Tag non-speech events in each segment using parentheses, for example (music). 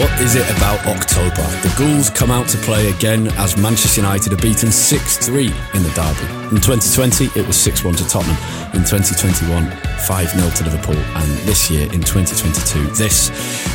What is it about October? The Ghouls come out to play again as Manchester United are beaten 6 3 in the derby. In 2020, it was 6 1 to Tottenham. In 2021, 5 0 to Liverpool. And this year, in 2022, this.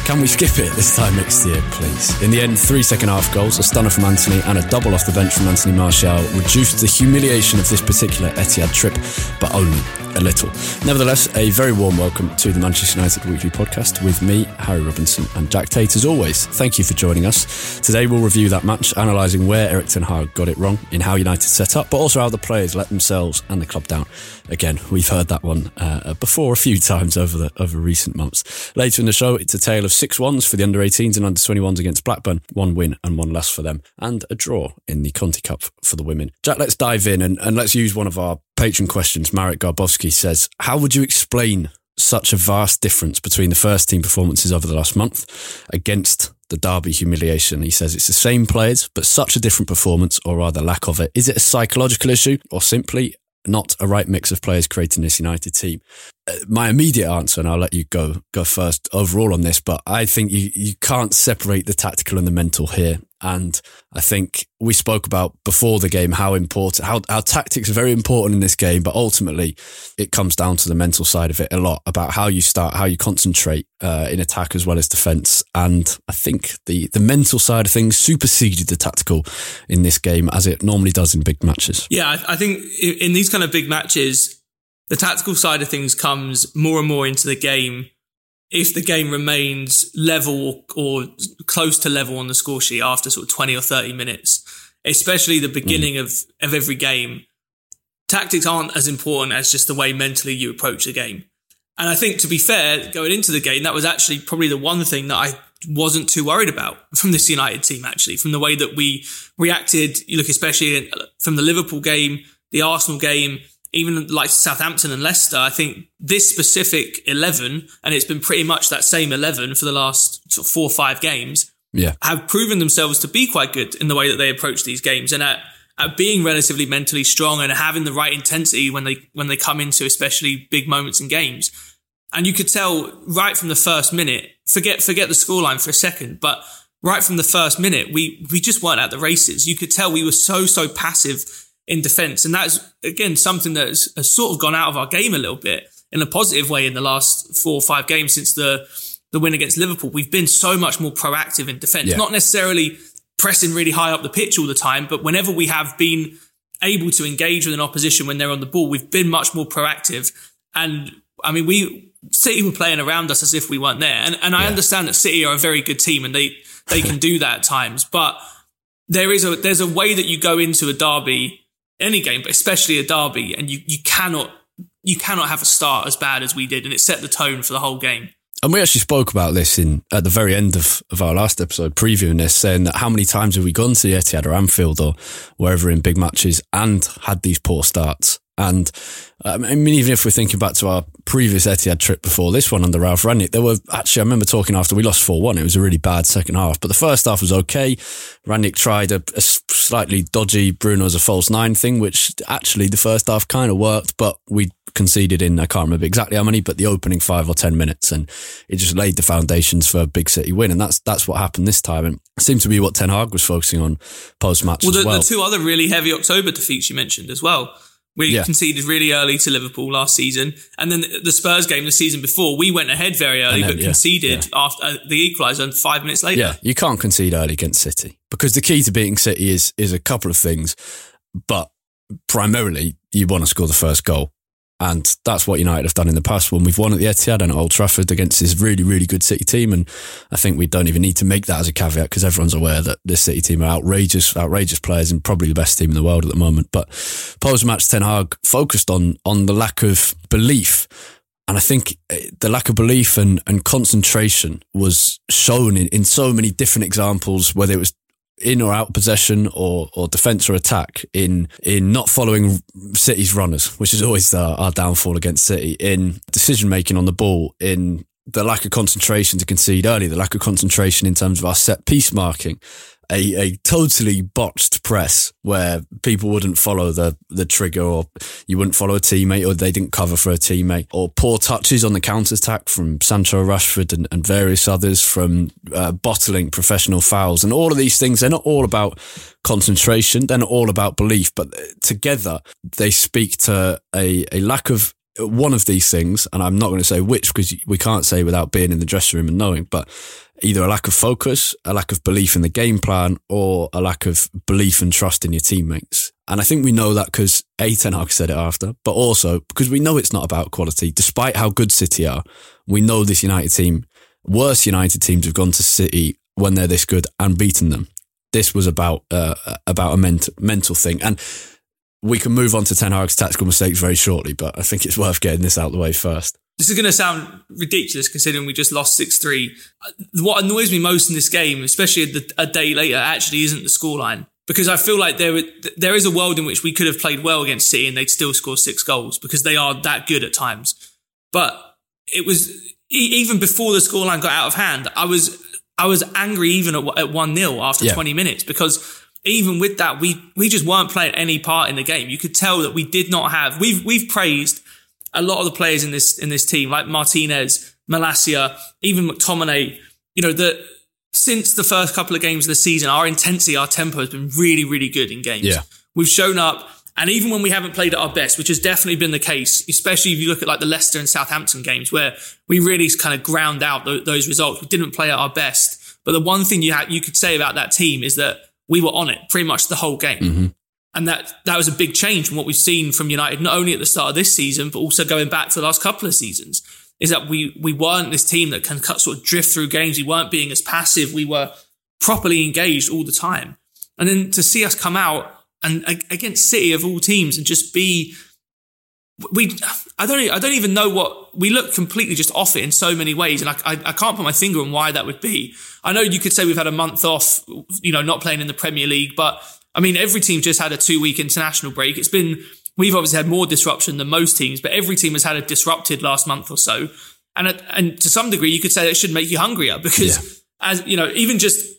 Can we skip it this time next year, please? In the end, three second half goals, a stunner from Antony, and a double off the bench from Anthony Martial reduced the humiliation of this particular Etihad trip, but only a little. Nevertheless, a very warm welcome to the Manchester United Weekly Podcast with me, Harry Robinson, and Jack Tait. Always, thank you for joining us. Today, we'll review that match, analysing where Erik Ten Hag got it wrong in how United set up, but also how the players let themselves and the club down. Again, we've heard that one uh, before a few (laughs) times over the over recent months. Later in the show, it's a tale of six ones for the under 18s and under 21s against Blackburn, one win and one less for them, and a draw in the Conti Cup for the women. Jack, let's dive in and, and let's use one of our Patreon questions. Marek Garbowski says, How would you explain such a vast difference between the first team performances over the last month against the Derby humiliation. He says it's the same players, but such a different performance, or rather lack of it. Is it a psychological issue, or simply not a right mix of players creating this United team? My immediate answer, and I'll let you go go first overall on this, but I think you, you can't separate the tactical and the mental here. And I think we spoke about before the game how important, how, how tactics are very important in this game, but ultimately it comes down to the mental side of it a lot about how you start, how you concentrate uh, in attack as well as defense. And I think the, the mental side of things superseded the tactical in this game as it normally does in big matches. Yeah, I, I think in these kind of big matches, the tactical side of things comes more and more into the game if the game remains level or close to level on the score sheet after sort of 20 or 30 minutes, especially the beginning mm. of, of every game, tactics aren't as important as just the way mentally you approach the game. And I think to be fair, going into the game, that was actually probably the one thing that I wasn't too worried about from this United team, actually, from the way that we reacted. You look, especially from the Liverpool game, the Arsenal game, even like Southampton and Leicester, I think this specific 11, and it's been pretty much that same 11 for the last sort of four or five games, yeah. have proven themselves to be quite good in the way that they approach these games and at, at being relatively mentally strong and having the right intensity when they, when they come into especially big moments in games. And you could tell right from the first minute, forget, forget the scoreline for a second, but right from the first minute, we, we just weren't at the races. You could tell we were so, so passive in defence. And that's, again, something that has, has, sort of gone out of our game a little bit in a positive way in the last four or five games since the, the win against Liverpool. We've been so much more proactive in defence, yeah. not necessarily pressing really high up the pitch all the time, but whenever we have been able to engage with an opposition when they're on the ball, we've been much more proactive. And I mean, we, City were playing around us as if we weren't there. And, and I understand that City are a very good team and they, they can do that at times, but there is a, there's a way that you go into a derby any game, but especially a derby, and you, you cannot you cannot have a start as bad as we did, and it set the tone for the whole game. And we actually spoke about this in at the very end of, of our last episode, previewing this, saying that how many times have we gone to the Etihad or Anfield or wherever in big matches and had these poor starts? And um, I mean, even if we're thinking back to our previous Etihad trip before this one under Ralf Rangnick, there were actually, I remember talking after we lost 4 1. It was a really bad second half, but the first half was okay. Rangnick tried a, a slightly dodgy Bruno as a false nine thing, which actually the first half kind of worked, but we conceded in, I can't remember exactly how many, but the opening five or 10 minutes. And it just laid the foundations for a big city win. And that's, that's what happened this time. And it seemed to be what Ten Hag was focusing on post match. Well, well. the two other really heavy October defeats you mentioned as well we yeah. conceded really early to Liverpool last season, and then the Spurs game the season before, we went ahead very early, then, but yeah, conceded yeah. after uh, the equaliser five minutes later. Yeah, you can't concede early against City because the key to beating City is is a couple of things, but primarily you want to score the first goal. And that's what United have done in the past when we've won at the Etihad and at Old Trafford against this really, really good City team. And I think we don't even need to make that as a caveat because everyone's aware that this City team are outrageous, outrageous players and probably the best team in the world at the moment. But post match, Ten Hag focused on, on the lack of belief. And I think eh, the lack of belief and, and concentration was shown in, in so many different examples, whether it was in or out possession or, or defense or attack in, in not following City's runners, which is always our, our downfall against City in decision making on the ball, in the lack of concentration to concede early, the lack of concentration in terms of our set piece marking, a, a totally botched press where people wouldn't follow the, the trigger or you wouldn't follow a teammate or they didn't cover for a teammate or poor touches on the counter attack from Sancho Rashford and, and various others from uh, bottling professional fouls and all of these things. They're not all about concentration. They're not all about belief, but together they speak to a, a lack of one of these things, and I'm not going to say which because we can't say without being in the dressing room and knowing, but either a lack of focus, a lack of belief in the game plan, or a lack of belief and trust in your teammates. And I think we know that because A, Ten Hag said it after, but also because we know it's not about quality. Despite how good City are, we know this United team, worse United teams have gone to City when they're this good and beaten them. This was about uh, about a ment- mental thing. And we can move on to Ten Hag's tactical mistakes very shortly, but I think it's worth getting this out of the way first. This is going to sound ridiculous considering we just lost 6 3. Uh, what annoys me most in this game, especially a day later, actually isn't the scoreline. Because I feel like there, there is a world in which we could have played well against City and they'd still score six goals because they are that good at times. But it was, even before the scoreline got out of hand, I was, I was angry even at 1 0 after yeah. 20 minutes because even with that, we we just weren't playing any part in the game. You could tell that we did not have. We've we've praised a lot of the players in this in this team, like Martinez, Malacia, even McTominay. You know that since the first couple of games of the season, our intensity, our tempo has been really really good in games. Yeah. We've shown up. And even when we haven't played at our best, which has definitely been the case, especially if you look at like the Leicester and Southampton games where we really kind of ground out th- those results, we didn't play at our best. But the one thing you had, you could say about that team is that we were on it pretty much the whole game. Mm-hmm. And that, that was a big change from what we've seen from United, not only at the start of this season, but also going back to the last couple of seasons, is that we, we weren't this team that can cut, sort of drift through games. We weren't being as passive. We were properly engaged all the time. And then to see us come out and against City of all teams and just be, we, I don't, I don't even know what we look completely just off it in so many ways, and I, I, I, can't put my finger on why that would be. I know you could say we've had a month off, you know, not playing in the Premier League, but I mean, every team just had a two week international break. It's been, we've obviously had more disruption than most teams, but every team has had a disrupted last month or so, and and to some degree, you could say that should make you hungrier because, yeah. as you know, even just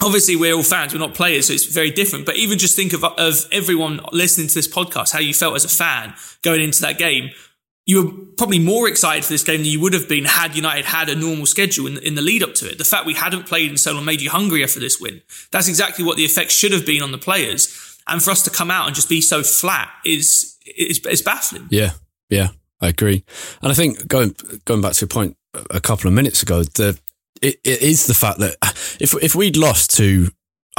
obviously we're all fans, we're not players, so it's very different. But even just think of, of everyone listening to this podcast, how you felt as a fan going into that game. You were probably more excited for this game than you would have been had United had a normal schedule in, in the lead up to it. The fact we hadn't played in so long made you hungrier for this win. That's exactly what the effect should have been on the players. And for us to come out and just be so flat is, is, is baffling. Yeah. Yeah. I agree. And I think going, going back to a point a couple of minutes ago, the, it, it is the fact that uh, if if we'd lost to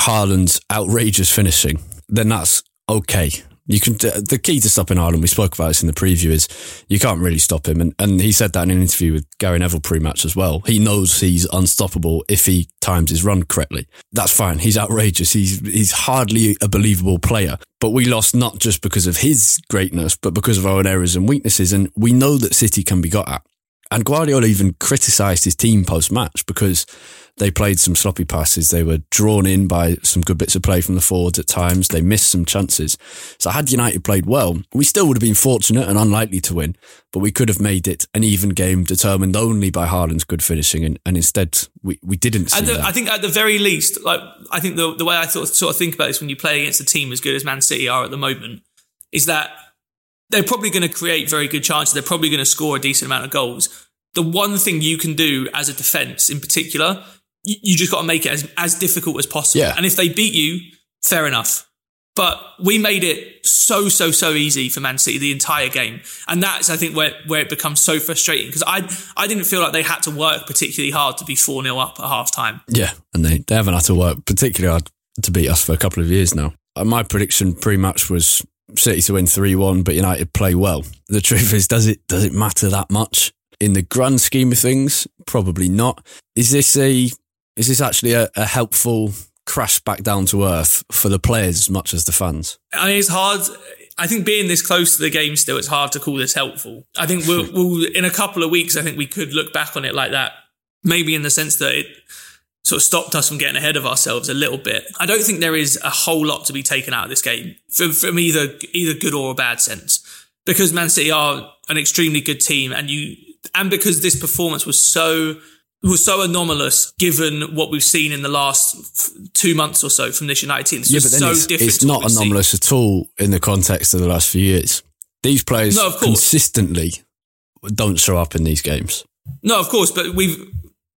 Haaland's outrageous finishing, then that's okay. You can the key to stopping Haaland. We spoke about this in the preview. Is you can't really stop him, and and he said that in an interview with Gary Neville pre-match as well. He knows he's unstoppable if he times his run correctly. That's fine. He's outrageous. He's he's hardly a believable player. But we lost not just because of his greatness, but because of our own errors and weaknesses. And we know that City can be got at. And Guardiola even criticised his team post match because they played some sloppy passes. They were drawn in by some good bits of play from the forwards at times. They missed some chances. So had United played well, we still would have been fortunate and unlikely to win, but we could have made it an even game determined only by Haaland's good finishing. And, and instead we, we didn't see the, that. I think at the very least, like, I think the, the way I thought, sort of think about this when you play against a team as good as Man City are at the moment is that they're probably going to create very good chances. They're probably going to score a decent amount of goals. The one thing you can do as a defense in particular, you, you just got to make it as, as difficult as possible. Yeah. And if they beat you, fair enough. But we made it so, so, so easy for Man City the entire game. And that's, I think, where, where it becomes so frustrating because I, I didn't feel like they had to work particularly hard to be 4 0 up at half time. Yeah. And they, they haven't had to work particularly hard to beat us for a couple of years now. Uh, my prediction pretty much was City to win 3 1, but United play well. The truth is, does it, does it matter that much? In the grand scheme of things, probably not. Is this a, is this actually a, a helpful crash back down to earth for the players as much as the fans? I mean, it's hard. I think being this close to the game still, it's hard to call this helpful. I think we'll, (laughs) we'll, in a couple of weeks, I think we could look back on it like that. Maybe in the sense that it sort of stopped us from getting ahead of ourselves a little bit. I don't think there is a whole lot to be taken out of this game from, from either either good or a bad sense because Man City are an extremely good team, and you and because this performance was so was so anomalous given what we've seen in the last two months or so from this United team. It's yeah, but then so it's, different. it's not anomalous seen. at all in the context of the last few years. These players no, consistently don't show up in these games. No, of course, but we've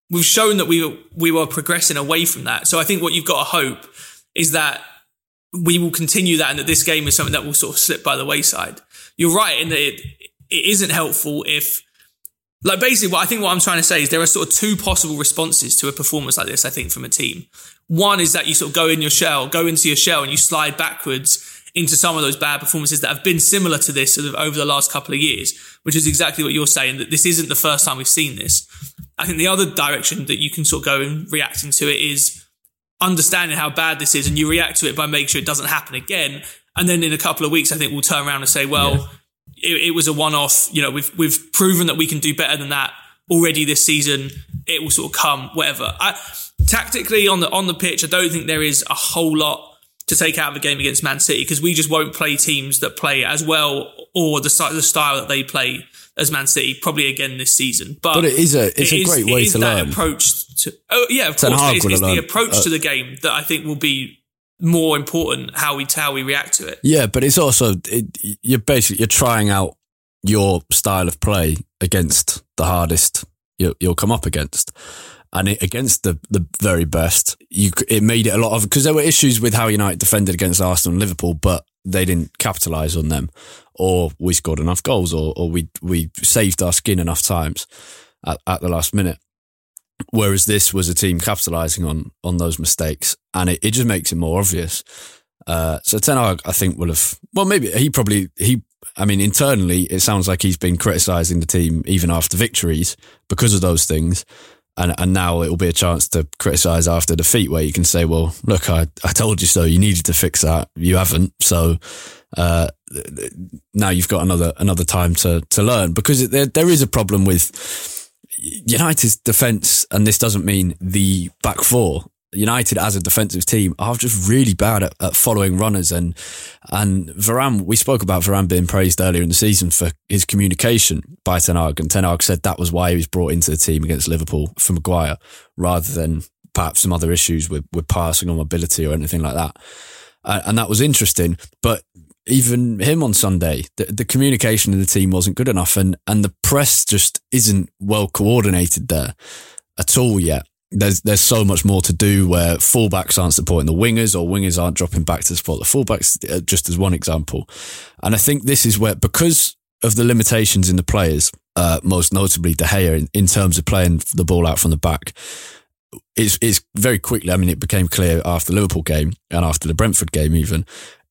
we've shown that we we were progressing away from that. So I think what you've got to hope is that we will continue that, and that this game is something that will sort of slip by the wayside. You're right in that it, it isn't helpful if like basically what I think what I'm trying to say is there are sort of two possible responses to a performance like this, I think, from a team. One is that you sort of go in your shell, go into your shell and you slide backwards into some of those bad performances that have been similar to this sort of over the last couple of years, which is exactly what you're saying, that this isn't the first time we've seen this. I think the other direction that you can sort of go in reacting to it is understanding how bad this is and you react to it by making sure it doesn't happen again. And then in a couple of weeks, I think we'll turn around and say, well, yeah it, it was a one-off. You know, we've we've proven that we can do better than that already this season. It will sort of come, whatever. I, tactically on the on the pitch, I don't think there is a whole lot to take out of a game against Man City because we just won't play teams that play as well or the the style that they play as Man City probably again this season. But, but it is a it's it a is, great way to learn. Approach to oh yeah, of Ten course, it's, it's the approach uh, to the game that I think will be more important how we how we react to it. Yeah, but it's also it, you're basically you're trying out your style of play against the hardest you, will come up against. And it, against the, the very best, you it made it a lot of because there were issues with how United defended against Arsenal and Liverpool, but they didn't capitalise on them, or we scored enough goals, or or we we saved our skin enough times at, at the last minute. Whereas this was a team capitalising on on those mistakes, and it, it just makes it more obvious. Uh, so Ten Hag, I think, will have. Well, maybe he probably he. I mean, internally, it sounds like he's been criticising the team even after victories because of those things. And, and now it will be a chance to criticise after defeat, where you can say, "Well, look, I, I told you so. You needed to fix that. You haven't. So uh, now you've got another another time to to learn because there there is a problem with." United's defence, and this doesn't mean the back four. United as a defensive team are just really bad at, at, following runners and and Varane. We spoke about Varane being praised earlier in the season for his communication by Ten Hag, and Ten Hag said that was why he was brought into the team against Liverpool for Maguire, rather than perhaps some other issues with with passing or mobility or anything like that. And that was interesting, but even him on Sunday, the, the communication in the team wasn't good enough, and and the press just isn't well coordinated there at all yet. There's there's so much more to do where fullbacks aren't supporting the wingers or wingers aren't dropping back to support the fullbacks, uh, just as one example. And I think this is where because of the limitations in the players, uh, most notably De Gea in, in terms of playing the ball out from the back, it's, it's very quickly, I mean, it became clear after the Liverpool game and after the Brentford game, even,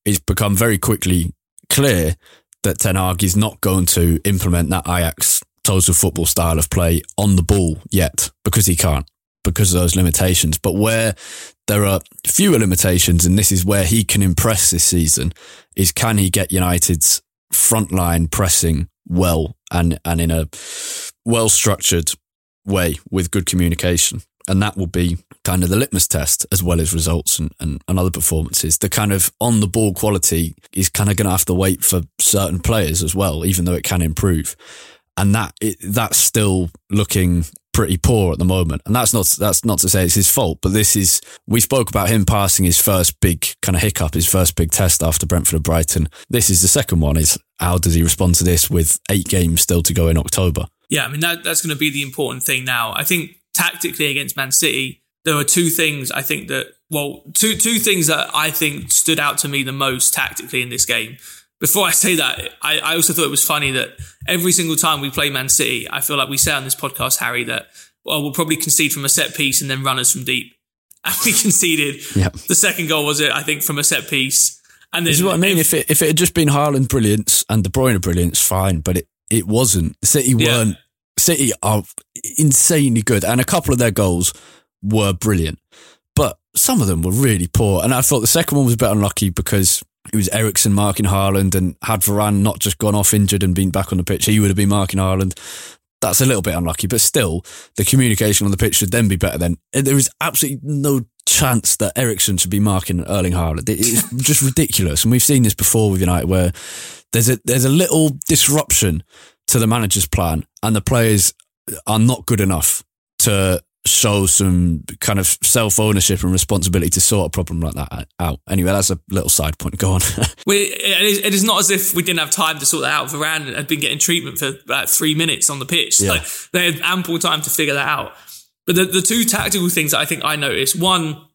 it's become very quickly clear that Ten Hag is not going to implement that Ajax total football style of play on the ball yet because he can't because of those limitations. But where there are fewer limitations, and this is where he can impress this season, is can he get United's front line pressing well and, and in a well structured way with good communication? And that will be kind of the litmus test as well as results and, and, and other performances. The kind of on the ball quality is kind of going to have to wait for certain players as well, even though it can improve. And that it, that's still looking pretty poor at the moment. And that's not that's not to say it's his fault, but this is we spoke about him passing his first big kind of hiccup, his first big test after Brentford and Brighton. This is the second one. Is how does he respond to this with eight games still to go in October? Yeah, I mean that that's going to be the important thing now. I think tactically against Man City, there were two things I think that well, two two things that I think stood out to me the most tactically in this game. Before I say that, I, I also thought it was funny that every single time we play Man City, I feel like we say on this podcast, Harry, that well, we'll probably concede from a set piece and then runners from deep. (laughs) And we conceded. Yep. The second goal was it, I think, from a set piece. And then, this is what I mean. If, if it if it had just been Haaland brilliance and De Bruyne brilliance, fine. But it it wasn't. City weren't. City are insanely good, and a couple of their goals were brilliant, but some of them were really poor. And I thought the second one was a bit unlucky because it was Eriksen marking Haaland, and had Varane not just gone off injured and been back on the pitch, he would have been marking Haaland. That's a little bit unlucky, but still, the communication on the pitch should then be better. Then there is absolutely no chance that Eriksen should be marking Erling Haaland. It is (laughs) just ridiculous, and we've seen this before with United, where there's a there's a little disruption to the manager's plan and the players are not good enough to show some kind of self ownership and responsibility to sort a problem like that out. Anyway, that's a little side point. Go on. (laughs) well, it, is, it is not as if we didn't have time to sort that out. Varane had been getting treatment for about three minutes on the pitch. Yeah. They had ample time to figure that out. But the, the two tactical things that I think I noticed one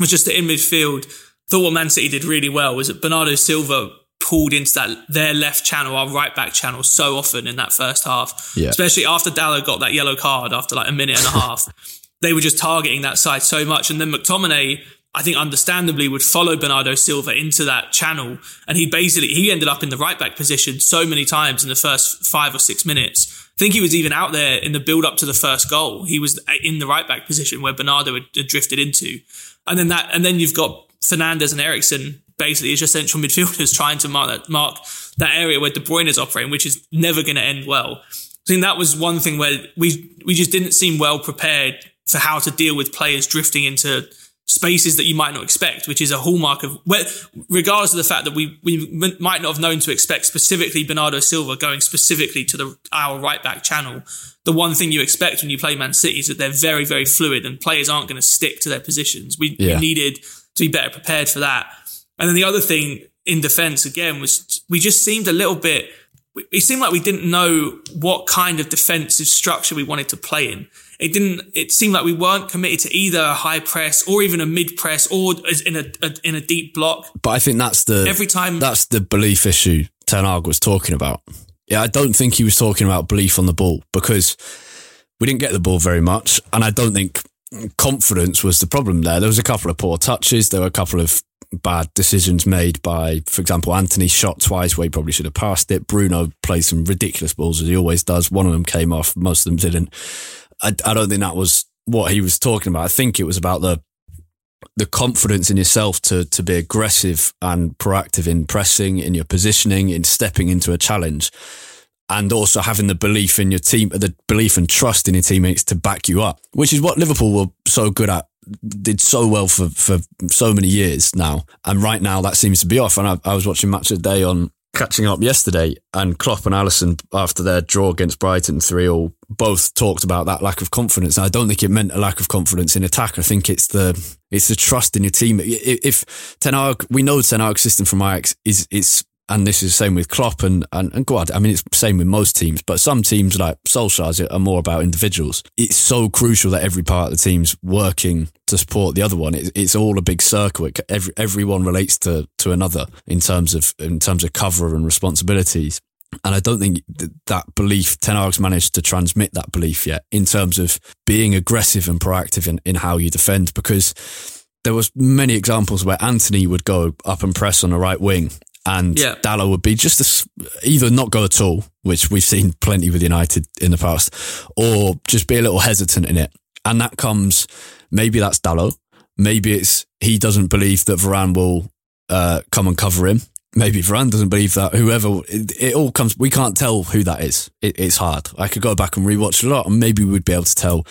was just that in midfield, thought what Man City did really well was that Bernardo Silva pulled into that their left channel, our right back channel, so often in that first half. Yeah. Especially after Dalot got that yellow card after like a minute and a half. (laughs) they were just targeting that side so much. And then McTominay, I think understandably would follow Bernardo Silva into that channel. And he basically, he ended up in the right back position so many times in the first five or six minutes. I think he was even out there in the build up to the first goal. He was in the right back position where Bernardo had, had drifted into. And then that, and then you've got Fernandes and Eriksen basically as your central (laughs) midfielders trying to mark that, mark that area where De Bruyne is operating, which is never going to end well. I think that was one thing where we we just didn't seem well prepared for how to deal with players drifting into spaces that you might not expect, which is a hallmark of, regardless of the fact that we, we might not have known to expect specifically Bernardo Silva going specifically to the, our right back channel. The one thing you expect when you play Man City is that they're very, very fluid and players aren't going to stick to their positions. We, yeah. we needed to be better prepared for that. And then the other thing in defense again was we just seemed a little bit, it seemed like we didn't know what kind of defensive structure we wanted to play in it didn't. It seemed like we weren't committed to either a high press or even a mid press or in a, a, in a deep block. But I think that's the every time that's the belief issue Ten Hag was talking about. Yeah, I don't think he was talking about belief on the ball because we didn't get the ball very much, and I don't think confidence was the problem there. There was a couple of poor touches. There were a couple of bad decisions made by, for example, Antony shot twice where he probably should have passed it. Bruno played some ridiculous balls as he always does. One of them came off, most of them didn't. I, I don't think that was what he was talking about. I think it was about the the confidence in yourself to to be aggressive and proactive in pressing, in your positioning, in stepping into a challenge, and also having the belief in your team, the belief and trust in your teammates to back you up, which is what Liverpool were so good at, did so well for for so many years now, and right now that seems to be off. And I, I was watching Match of the Day on catching up yesterday, and Klopp and Alisson after their draw against Brighton 3 all, both talked about that lack of confidence. And I don't think it meant a lack of confidence in attack. I think it's the it's the trust in your team. If Ten we know Ten system from Ajax is it's and this is the same with Klopp and, and, and God, I mean, it's same with most teams, but some teams like Solskjaer's are more about individuals. It's so crucial that every part of the team's working to support the other one. It, it's all a big circle. It, every, everyone relates to, to another in terms of, in terms of cover and responsibilities. And I don't think that belief, Ten Hag's managed to transmit that belief yet in terms of being aggressive and proactive in, in how you defend because there was many examples where Antony would go up and press on the right wing and yeah. Dalot would be just a, either not go at all, which we've seen plenty with United in the past, or just be a little hesitant in it. And that comes, maybe that's Dalot. Maybe it's he doesn't believe that Varane will uh, come and cover him. Maybe Varane doesn't believe that. Whoever, it, it all comes. We can't tell who that is. It, it's hard. I could go back and rewatch a lot, and maybe we'd be able to tell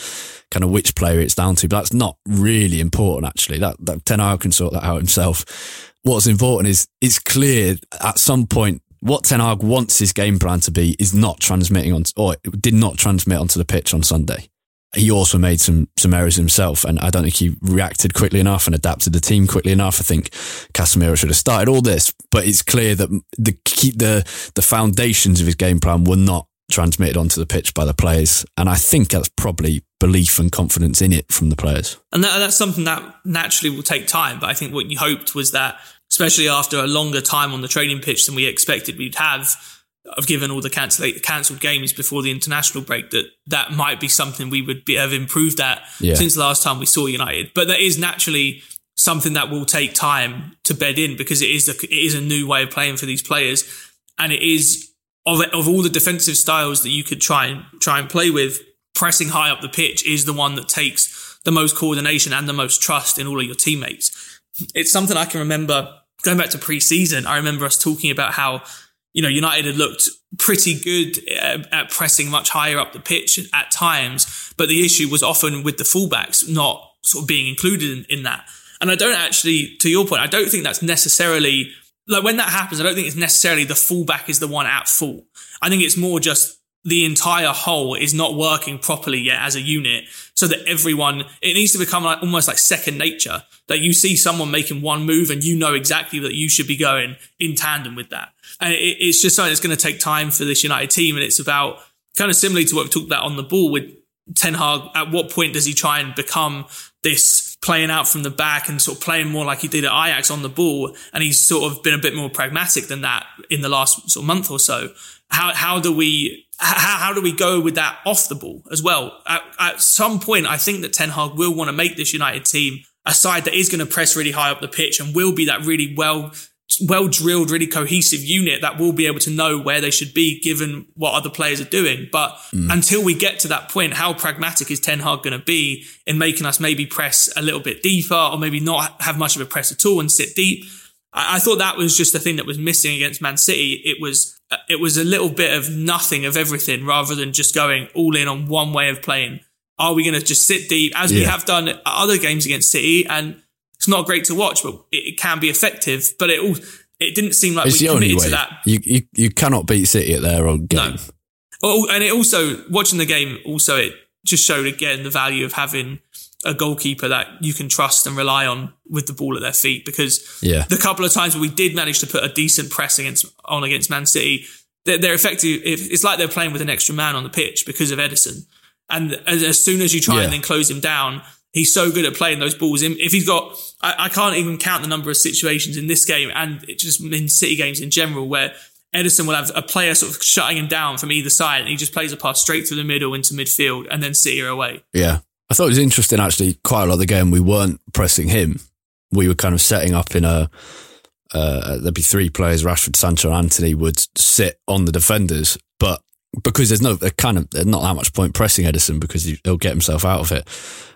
kind of which player it's down to. But that's not really important, actually. That that Ten Hag can sort that out himself what's important is it's clear at some point what Ten Hag wants his game plan to be is not transmitting on, or did not transmit onto the pitch on Sunday. He also made some some errors himself, and I don't think he reacted quickly enough and adapted the team quickly enough. I think Casemiro should have started all this, but it's clear that the keep the the foundations of his game plan were not transmitted onto the pitch by the players, and I think that's probably belief and confidence in it from the players. And that, that's something that naturally will take time. But I think what you hoped was that especially after a longer time on the training pitch than we expected we'd have, of given all the cancelled games before the international break, that that might be something we would be, have improved at yeah. since the last time we saw United. But that is naturally something that will take time to bed in because it is a, it is a new way of playing for these players, and it is of of all the defensive styles that you could try and try and play with, pressing high up the pitch is the one that takes the most coordination and the most trust in all of your teammates. It's something I can remember going back to pre-season, I remember us talking about how you know United had looked pretty good uh, at pressing much higher up the pitch at times, but the issue was often with the fullbacks not sort of being included in, in that. And I don't actually, to your point, I don't think that's necessarily like when that happens, I don't think it's necessarily the fullback is the one at fault. I think it's more just the entire whole is not working properly yet as a unit so that everyone, it needs to become like almost like second nature that you see someone making one move and you know exactly that you should be going in tandem with that. And it, it's just something that's going to take time for this United team. And it's about kind of similarly to what we talked about on the ball with Ten Hag. At what point does he try and become this playing out from the back and sort of playing more like he did at Ajax on the ball? And he's sort of been a bit more pragmatic than that in the last sort of month or so. How, how do we how, how do we go with that off the ball as well? At, at some point, I think that Ten Hag will want to make this United team a side that is going to press really high up the pitch and will be that really well well drilled, really cohesive unit that will be able to know where they should be given what other players are doing. But mm. until we get to that point, how pragmatic is Ten Hag going to be in making us maybe press a little bit deeper or maybe not have much of a press at all and sit deep? I, I thought that was just the thing that was missing against Man City. It was it was a little bit of nothing of everything rather than just going all in on one way of playing. Are we going to just sit deep as yeah. we have done other games against City? And it's not great to watch, but it, can be effective. But it all it didn't seem like it's we committed to that. You, you you cannot beat City at their own game. No. Oh, and it also watching the game also it just showed again the value of having a goalkeeper that you can trust and rely on with the ball at their feet. Because yeah. the couple of times we did manage to put a decent press against on against Man City, they're, they're effective. It's like they're playing with an extra man on the pitch because of Ederson. And as soon as you try yeah. and then close him down, he's so good at playing those balls. If he's got, I, I, can't even count the number of situations in this game and just in City games in general where Ederson will have a player sort of shutting him down from either side and he just plays a pass straight through the middle into midfield and then City are away. Yeah. I thought it was interesting actually. Quite a lot of the game, we weren't pressing him. We were kind of setting up in a. Uh, there'd be three players: Rashford, Sancho, Antony would sit on the defenders, but because there's no kind of there's not that much point pressing Ederson because he, will get himself out of it,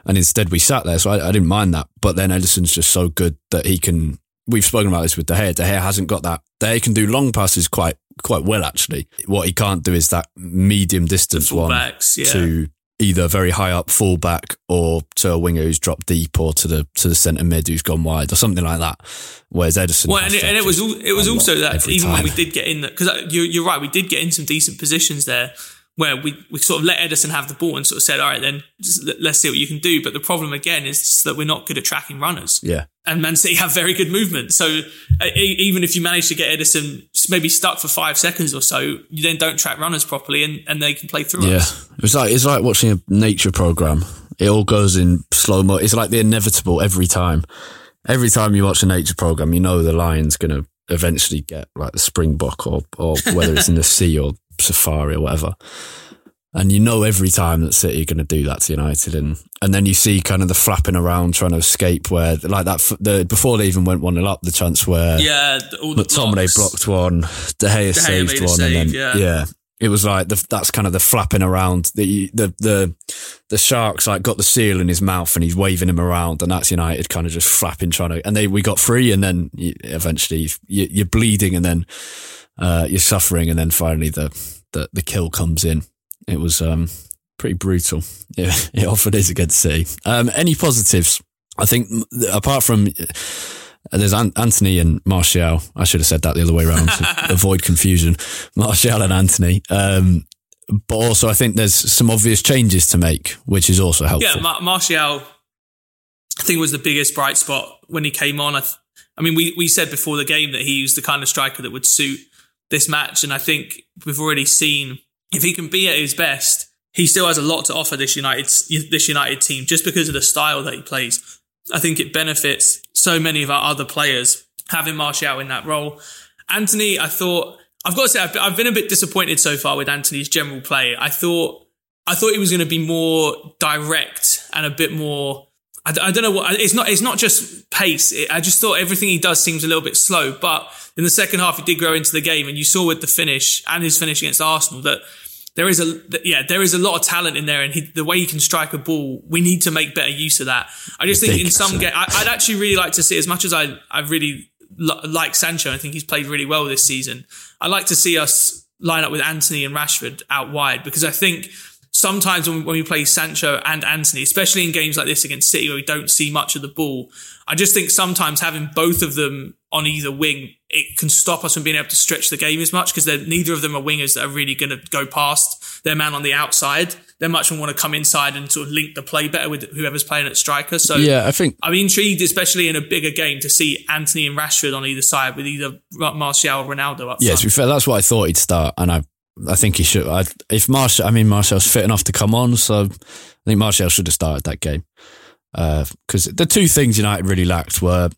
and instead we sat there, so I, I, didn't mind that. But then Ederson's just so good that he can. We've spoken about this with De Gea. De Gea hasn't got that. De Gea can do long passes quite quite well actually. What he can't do is that medium distance one backs, yeah. to either very high up fullback or to a winger who's dropped deep or to the to the centre mid who's gone wide or something like that. Whereas Ederson, well, and it, and it was it was also that even time. when we did get in because uh, you're, you're right, we did get in some decent positions there where we, we sort of let Ederson have the ball and sort of said, all right, then let's see what you can do. But the problem again is that we're not good at tracking runners. Yeah. And Man City have very good movement. So uh, even if you manage to get Ederson maybe stuck for five seconds or so, you then don't track runners properly and, and they can play through yeah. us. It's like, it's like watching a nature program. It all goes in slow mo. It's like the inevitable every time. Every time you watch a nature program, you know the lion's going to eventually get like the springbok or, or whether it's in the (laughs) sea or safari or whatever. And you know every time that City are going to do that to United, and and then you see kind of the flapping around trying to escape where like that the before they even went one 0 up, the chance where yeah, all the McTominay blocked one, De Gea, De Gea saved one, save, and then yeah. yeah. it was like the, that's kind of the flapping around the the the the sharks like got the seal in his mouth and he's waving him around, and that's United kind of just flapping trying to, and they we got free, and then you, eventually you, you're bleeding, and then uh, you're suffering, and then finally the, the, the kill comes in. It was um, pretty brutal. (laughs) It, it often is against City. Um, any positives? I think apart from uh, there's Antony and Martial. I should have said that the other way around to (laughs) avoid confusion. Martial and Antony. Um, but also, I think there's some obvious changes to make, which is also helpful. Yeah, Mar- Martial, I think was the biggest bright spot when he came on. I, th- I mean, we, we said before the game that he was the kind of striker that would suit this match. And I think we've already seen if he can be at his best, he still has a lot to offer this United this United team just because of the style that he plays. I think it benefits so many of our other players having Martial in that role. Antony, I thought I've got to say I've, been a bit disappointed so far with Antony's general play. I thought I thought he was going to be more direct and a bit more I, I don't know what it's not. It's not just pace. It, I just thought everything he does seems a little bit slow. But in the second half, he did grow into the game, and you saw with the finish and his finish against Arsenal that there is a yeah there is a lot of talent in there, and he, the way he can strike a ball, we need to make better use of that. I just think in some game, I'd actually really like to see as much as I I really like Sancho. I think he's played really well this season. I'd like to see us line up with Antony and Rashford out wide because I think sometimes when, we play Sancho and Antony, especially in games like this against City where we don't see much of the ball, I just think sometimes having both of them on either wing, it can stop us from being able to stretch the game as much because neither of them are wingers that are really going to go past their man on the outside. They're much more want to come inside and sort of link the play better with whoever's playing at striker. So yeah, I think I'm intrigued, especially in a bigger game, to see Antony and Rashford on either side with either Martial or Ronaldo up. Yeah, front. to be fair, that's what I thought he'd start, and I I think he should. I, if Martial, I mean Martial's fit enough to come on, so I think Martial should have started that game because uh, the two things United really lacked were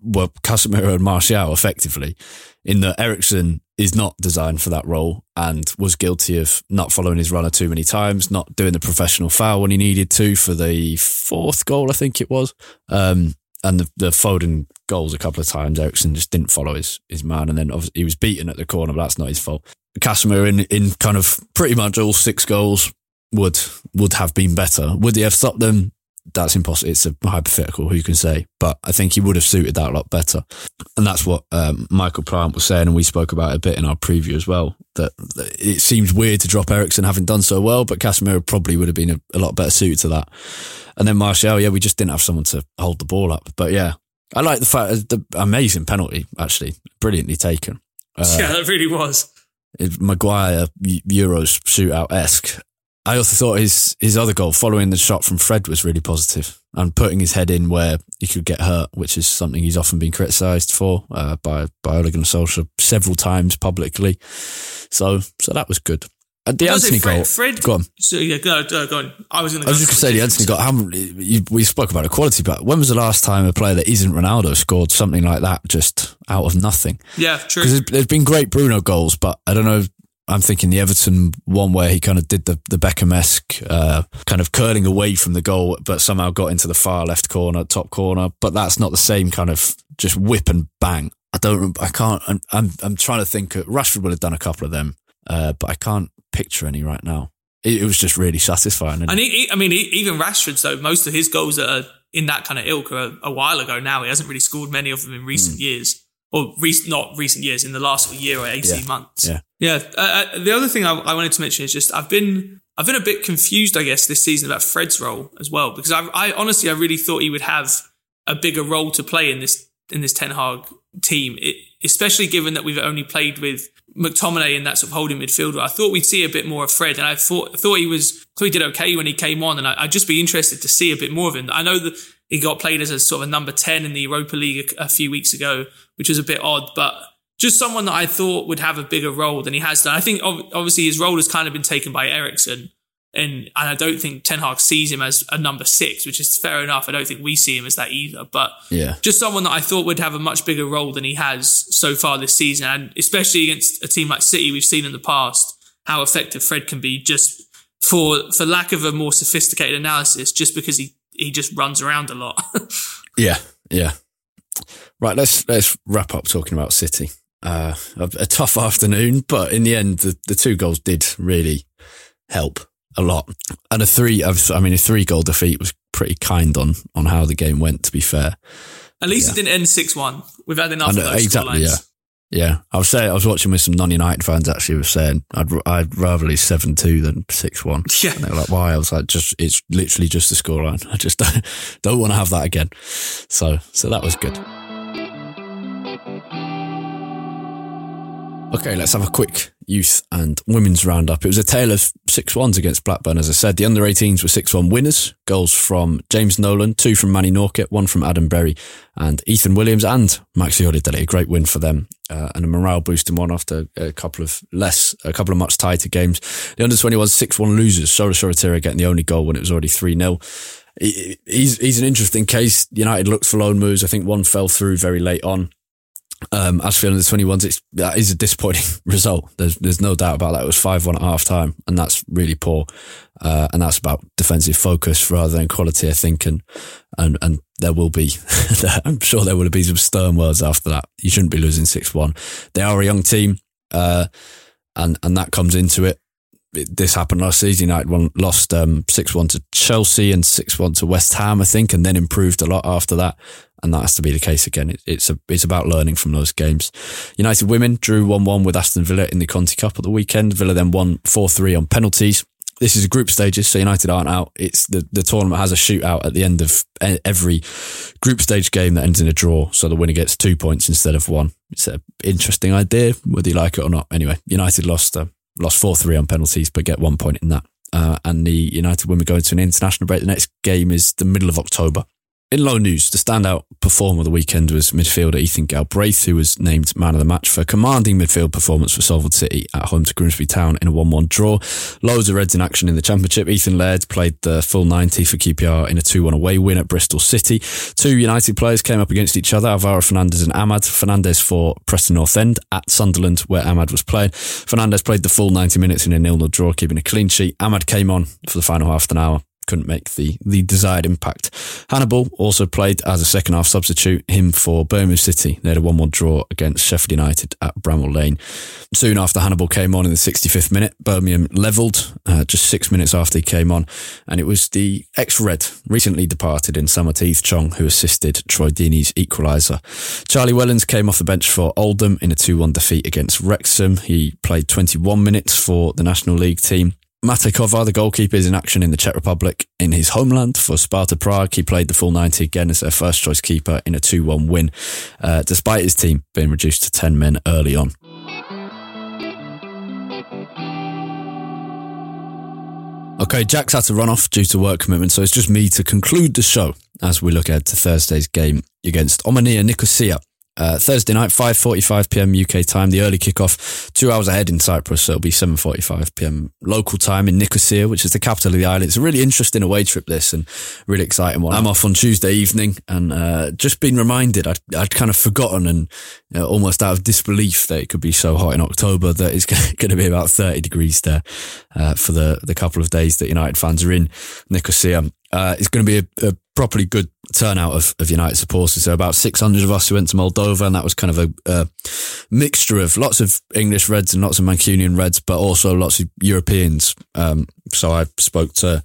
were Casemiro and Martial effectively. In that Eriksen is not designed for that role and was guilty of not following his runner too many times, not doing the professional foul when he needed to for the fourth goal, I think it was. Um, and the, the Foden goals a couple of times, Eriksen just didn't follow his, his man. And then he was beaten at the corner, but that's not his fault. Casemiro in, in kind of pretty much all six goals would would have been better. Would he have stopped them? that's impossible. It's a hypothetical, who can say? But I think he would have suited that a lot better. And that's what um, Michael Plant was saying, and we spoke about it a bit in our preview as well. That, it seems weird to drop Eriksen having done so well, but Casemiro probably would have been a, a, lot better suited to that. And then Martial, yeah, we just didn't have someone to hold the ball up. But yeah, I like the fact the amazing penalty, actually, brilliantly taken. Uh, (laughs) yeah, that really was. Maguire Euros shootout esque. I also thought his his other goal, following the shot from Fred, was really positive and putting his head in where he could get hurt, which is something he's often been criticised for uh, by by Ole Gunnar Solskjaer several times publicly. So so that was good. And the Antony Fred, goal. Fred, go on. So yeah, go, go, go on. I was going I was just going to say the Antony goal. We spoke about equality, but when was the last time a player that isn't Ronaldo scored something like that just out of nothing? Yeah, true. Because there's been great Bruno goals, but I don't know I'm thinking the Everton one where he kind of did the, the Beckham-esque uh, kind of curling away from the goal, but somehow got into the far left corner, top corner. But that's not the same kind of just whip and bang. I don't, I can't, I'm, I'm, I'm trying to think. Rashford would have done a couple of them, uh, but I can't picture any right now. It, it was just really satisfying. And he, he, I mean, he, even Rashford, though, most of his goals that are in that kind of ilk are a, while ago now. He hasn't really scored many of them in recent mm. years or recent, not recent years, in the last year or 18 yeah. months. Yeah. Yeah. Uh, uh, the other thing I, I, wanted to mention is just I've been, I've been a bit confused, I guess, this season about Fred's role as well, because I, I honestly, I really thought he would have a bigger role to play in this, in this Ten Hag team, it, especially given that we've only played with McTominay in that sort of holding midfielder. I thought we'd see a bit more of Fred, and I thought thought he was thought he did okay when he came on, and I, would just be interested to see a bit more of him. I know that he got played as a sort of a number 10 in the Europa League a, a few weeks ago, which was a bit odd, but just someone that I thought would have a bigger role than he has done. I think obviously his role has kind of been taken by Eriksen. And, and I don't think Ten Hag sees him as a number six, which is fair enough. I don't think we see him as that either. But yeah. just someone that I thought would have a much bigger role than he has so far this season. And especially against a team like City, we've seen in the past how effective Fred can be just for, for lack of a more sophisticated analysis, just because he he just runs around a lot. (laughs) yeah, yeah. Right, let's let's wrap up talking about City. Uh, a, a, tough afternoon, but in the end, the, the two goals did really help a lot. And a three, I mean, a three goal defeat was pretty kind on on how the game went. To be fair, at least yeah. it didn't end six one. We've had enough know, of those exactly. Yeah, yeah, I was saying I was watching with some non-United fans. Actually, was saying I'd I'd rather lose seven two than six one. (laughs) Yeah, and they were like, "Why?" I was like, "Just it's literally just the scoreline. (laughs) I just don't, don't want to have that again." So so that was good. Okay, let's have a quick youth and women's roundup. It was a tale of six ones against Blackburn, as I said. The under 18s were 6 1 winners. Goals from James Nolan, two from Manny Norkett, one from Adam Berry, and Ethan Williams and Maxi Oyedele. A great win for them uh, and a morale boosting one after a couple of less, a couple of much tighter games. The under 21 6 1 losers. Shola Shoretire getting the only goal when it was already 3 0 he's he's an interesting case. United looked for loan moves. I think one fell through very late on. Um, as for the 21s, it's, that is a disappointing (laughs) result. There's, there's no doubt about that. It was 5 1 at half time, and that's really poor. Uh, and that's about defensive focus rather than quality, I think. And, and, and there will be, (laughs) I'm sure there will be some stern words after that. You shouldn't be losing 6 1. They are a young team, uh, and, and that comes into it. This happened last season. United won, lost um, 6 1 to Chelsea and 6 1 to West Ham, I think, and then improved a lot after that and that has to be the case again. It, it's a, it's about learning from those games. United women drew one one with Aston Villa in the Conti Cup at the weekend. Villa then won four three on penalties. this is a group stages, so United aren't out. It's the, the tournament has a shootout at the end of every group stage game that ends in a draw, so the winner gets two points instead of one. It's an interesting idea, whether you like it or not. Anyway, United lost uh, lost four three on penalties, but get one point in that. Uh, and the United women go into an international break. The next game is the middle of October. In low news, the standout performer of the weekend was midfielder Ethan Galbraith, who was named man of the match for commanding midfield performance for Salford City at home to Grimsby Town in a 1-1 draw. Loads of Reds in action in the Championship. Ethan Laird played the full 90 for QPR in a 2-1 away win at Bristol City. Two United players came up against each other, Alvaro Fernandez and Amad. Fernandez for Preston North End at Sunderland, where Amad was playing. Fernandez played the full 90 minutes in a nil-nil draw, keeping a clean sheet. Amad came on for the final half an hour couldn't make the, the desired impact. Hannibal also played as a second half substitute, him for Birmingham City. They had a 1 1 draw against Sheffield United at Bramall Lane. Soon after Hannibal came on in the 65th minute, Birmingham levelled uh, just six minutes after he came on. And it was the ex Red, recently departed in Summer Tahith Chong, who assisted Troy Deeney's equaliser. Charlie Wellens came off the bench for Oldham in a 2 1 defeat against Wrexham. He played 21 minutes for the National League team. Matej Kovar, the goalkeeper, is in action in the Czech Republic in his homeland for Sparta Prague. He played the full 90 again as their first choice keeper in a 2 1 win, uh, despite his team being reduced to 10 men early on. Okay, Jack's had to run off due to work commitments, so it's just me to conclude the show as we look ahead to Thursday's game against Omonia Nicosia uh, Thursday night, 5.45 p.m. UK time, the early kickoff, two hours ahead in Cyprus. So it'll be 7.45 p.m. local time in Nicosia, which is the capital of the island. It's a really interesting away trip, this, and really exciting one. I'm off on Tuesday evening and uh, just been reminded, I'd, I'd kind of forgotten and you know, almost out of disbelief that it could be so hot in October that it's (laughs) going to be about 30 degrees there uh, for the, the couple of days that United fans are in Nicosia. Uh, it's going to be a, a, properly good turnout of, of United supporters. So about 600 of us who went to Moldova, and that was kind of a, a, mixture of lots of English Reds and lots of Mancunian Reds, but also lots of Europeans. Um, so I spoke to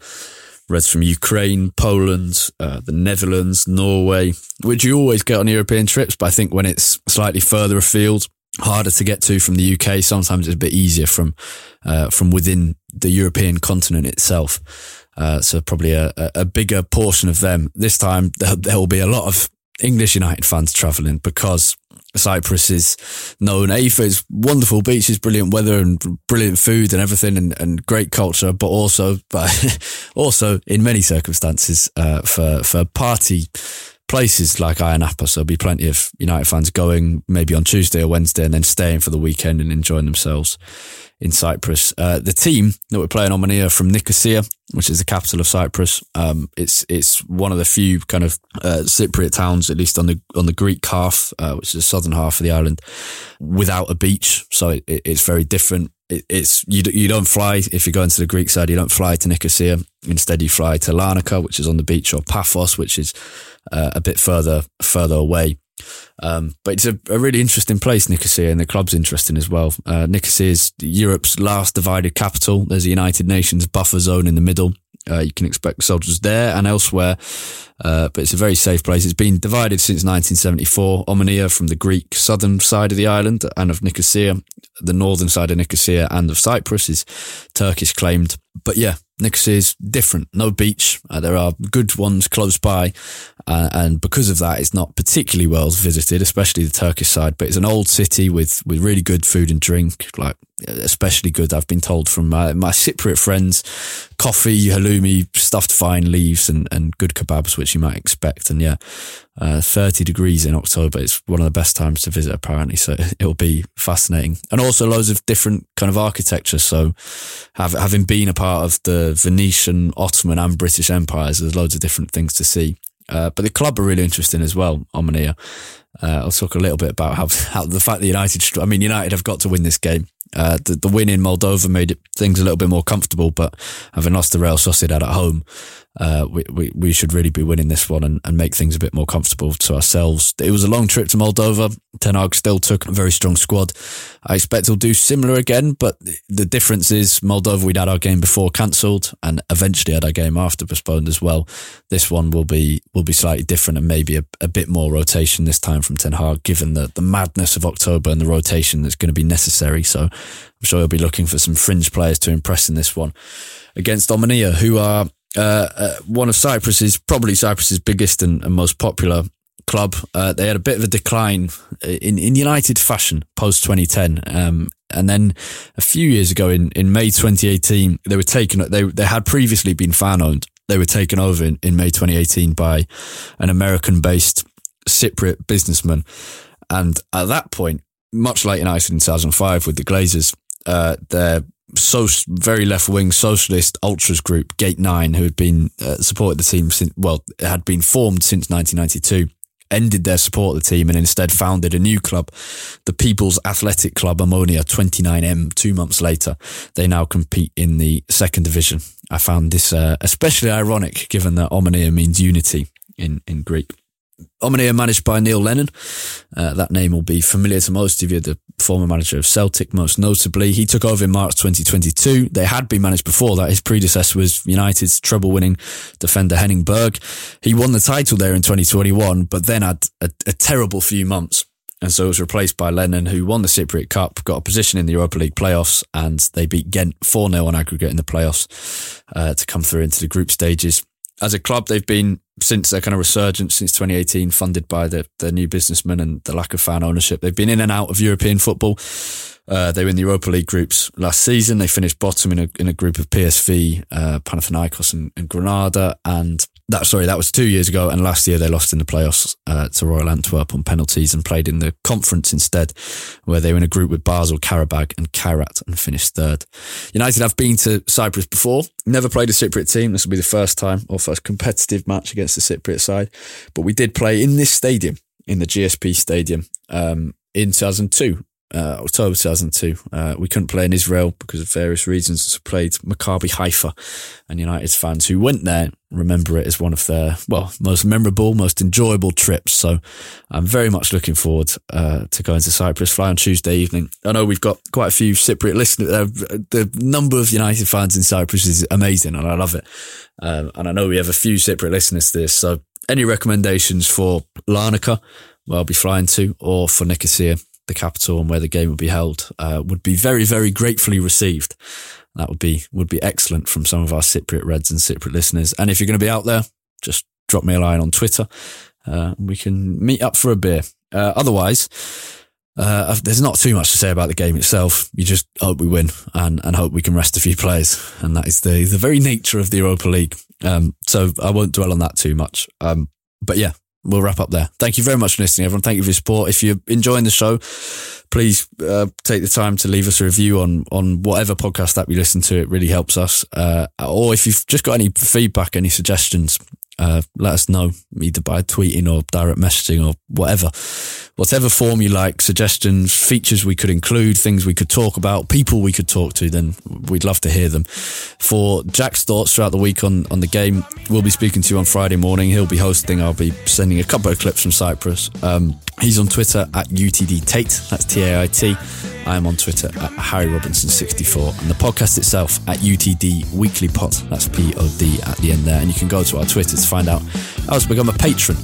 Reds from Ukraine, Poland, uh, the Netherlands, Norway, which you always get on European trips, but I think when it's slightly further afield, harder to get to from the UK, sometimes it's a bit easier from uh, from within the European continent itself. Uh, so probably a, a bigger portion of them. This time (laughs) there, will be a lot of English United fans travelling because Cyprus is known A for its wonderful beaches, brilliant weather and brilliant food and everything and, and great culture, but also, (laughs) but also in many circumstances, uh, for, for party places like Ayia Napa. So there'll be plenty of United fans going maybe on Tuesday or Wednesday and then staying for the weekend and enjoying themselves in Cyprus. Uh, the team that we're playing on are from Nicosia, which is the capital of Cyprus. Um, it's it's one of the few kind of uh, Cypriot towns, at least on the on the Greek half, uh, which is the southern half of the island, without a beach. So it, it's very different. It, it's you you don't fly if you go into the Greek side. You don't fly to Nicosia. Instead, you fly to Larnaca, which is on the beach, or Paphos, which is uh, a bit further further away. Um, but it's a, a, really interesting place, Nicosia, and the club's interesting as well. Uh, Nicosia is Europe's last divided capital. There's a United Nations buffer zone in the middle. Uh, you can expect soldiers there and elsewhere, uh, but it's a very safe place. It's been divided since 1974. Omonia from the Greek southern side of the island and of Nicosia, the northern side of Nicosia and of Cyprus is Turkish claimed. But yeah, Nicosia is different. No beach. Uh, there are good ones close by. Uh, and because of that, it's not particularly well visited, especially the Turkish side. But it's an old city with, with really good food and drink, like especially good, I've been told from my, my Cypriot friends. Coffee, halloumi, stuffed vine leaves, and, and good kebabs, which you might expect. And yeah, uh, 30 degrees in October. It's one of the best times to visit, apparently. So (laughs) it'll be fascinating. And also loads of different kind of architecture. So have, having been a part of the Venetian, Ottoman, and British empires, there's loads of different things to see. Uh, but the club are really interesting as well, Omonia. Uh, I'll talk a little bit about how, (laughs) how the fact that United, I mean, United have got to win this game. Uh, the, the win in Moldova made things a little bit more comfortable, but having lost the Real Sociedad at home, uh, we, we, we should really be winning this one and, and make things a bit more comfortable to ourselves. It was a long trip to Moldova. Ten Hag still took a very strong squad. I expect he'll do similar again, but the difference is Moldova, we'd had our game before cancelled and eventually had our game after postponed as well. This one will be, will be slightly different and maybe a, a bit more rotation this time from Ten Hag, given the, the madness of October and the rotation that's going to be necessary. So I'm sure he'll be looking for some fringe players to impress in this one against Omonia, who are uh, uh, one of Cyprus's, probably Cyprus's biggest and, and most popular club. Uh, they had a bit of a decline in, in United fashion post 2010. Um, and then a few years ago in, in May 2018, they were taken, they, they had previously been fan owned. They were taken over in, in May 2018 by an American based Cypriot businessman. And at that point, much like United in 2005 with the Glazers, uh, their so very left wing socialist ultras group Gate Nine, who had been uh, supported the team since well, had been formed since 1992, ended their support of the team and instead founded a new club, the People's Athletic Club Omonia 29M. Two months later, they now compete in the second division. I found this uh, especially ironic, given that Omonia means unity in in Greek. Omonia managed by Neil Lennon. Uh, that name will be familiar to most of you, the former manager of Celtic, most notably. He took over in March 2022. They had been managed before that. His predecessor was United's treble winning defender Henning Berg. He won the title there in 2021, but then had a, a terrible few months. And so it was replaced by Lennon, who won the Cypriot Cup, got a position in the Europa League playoffs, and they beat Ghent 4 0 on aggregate in the playoffs uh, to come through into the group stages as a club, they've been since their kind of resurgence since 2018, funded by the the new businessmen and the lack of fan ownership. They've been in and out of European football. Uh, they were in the Europa League groups last season. They finished bottom in a in a group of PSV, uh, Panathinaikos, and, and Granada, and that sorry, that was two years ago, and last year they lost in the playoffs uh, to Royal Antwerp on penalties and played in the conference instead, where they were in a group with Basel, Qarabag, and Kairat and finished third. United have been to Cyprus before, never played a Cypriot team. This will be the first time or first competitive match against the Cypriot side, but we did play in this stadium, in the GSP Stadium, um, in 2002 uh, October 2002. Uh, we couldn't play in Israel because of various reasons. So played Maccabi Haifa, and United's fans who went there remember it as one of their well most memorable, most enjoyable trips. So I'm very much looking forward uh, to going to Cyprus. Fly on Tuesday evening. I know we've got quite a few Cypriot listeners. The number of United fans in Cyprus is amazing, and I love it. Um, and I know we have a few Cypriot listeners to this. So any recommendations for Larnaca? Well, I'll be flying to, or for Nicosia the capital and where the game would be held, uh, would be very, very gratefully received. That would be would be excellent from some of our Cypriot Reds and Cypriot listeners. And if you're going to be out there, just drop me a line on Twitter. Uh, we can meet up for a beer. Uh, otherwise, uh, there's not too much to say about the game itself. You just hope we win and, and hope we can rest a few players. And that is the, the very nature of the Europa League. Um, so I won't dwell on that too much. Um, but yeah, we'll wrap up there. Thank you very much for listening, everyone. Thank you for your support. If you're enjoying the show, please uh, take the time to leave us a review on on whatever podcast app you listen to. It really helps us. Uh, or if you've just got any feedback, any suggestions, uh, let us know either by tweeting or direct messaging or whatever, whatever form you like, suggestions, features we could include, things we could talk about, people we could talk to, then we'd love to hear them. For Jack's thoughts throughout the week on, on the game, we'll be speaking to you on Friday morning. He'll be hosting. I'll be sending a couple of clips from Cyprus. Um, he's on Twitter at UTD Tait. That's T A I T. I am on Twitter at Harry Robinson64 and the podcast itself at UTD Weekly Pod. That's P O D at the end there. And you can go to our Twitter to find out how to become a patron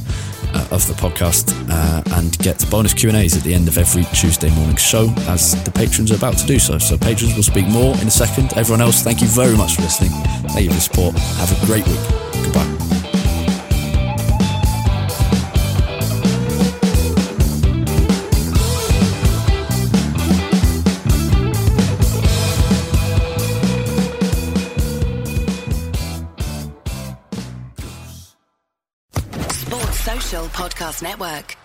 uh, of the podcast uh, and get bonus Q&As at the end of every Tuesday morning show as the patrons are about to do so. So patrons will speak more in a second. Everyone else, thank you very much for listening. Thank you for your support. Have a great week. Goodbye. Podcast Network.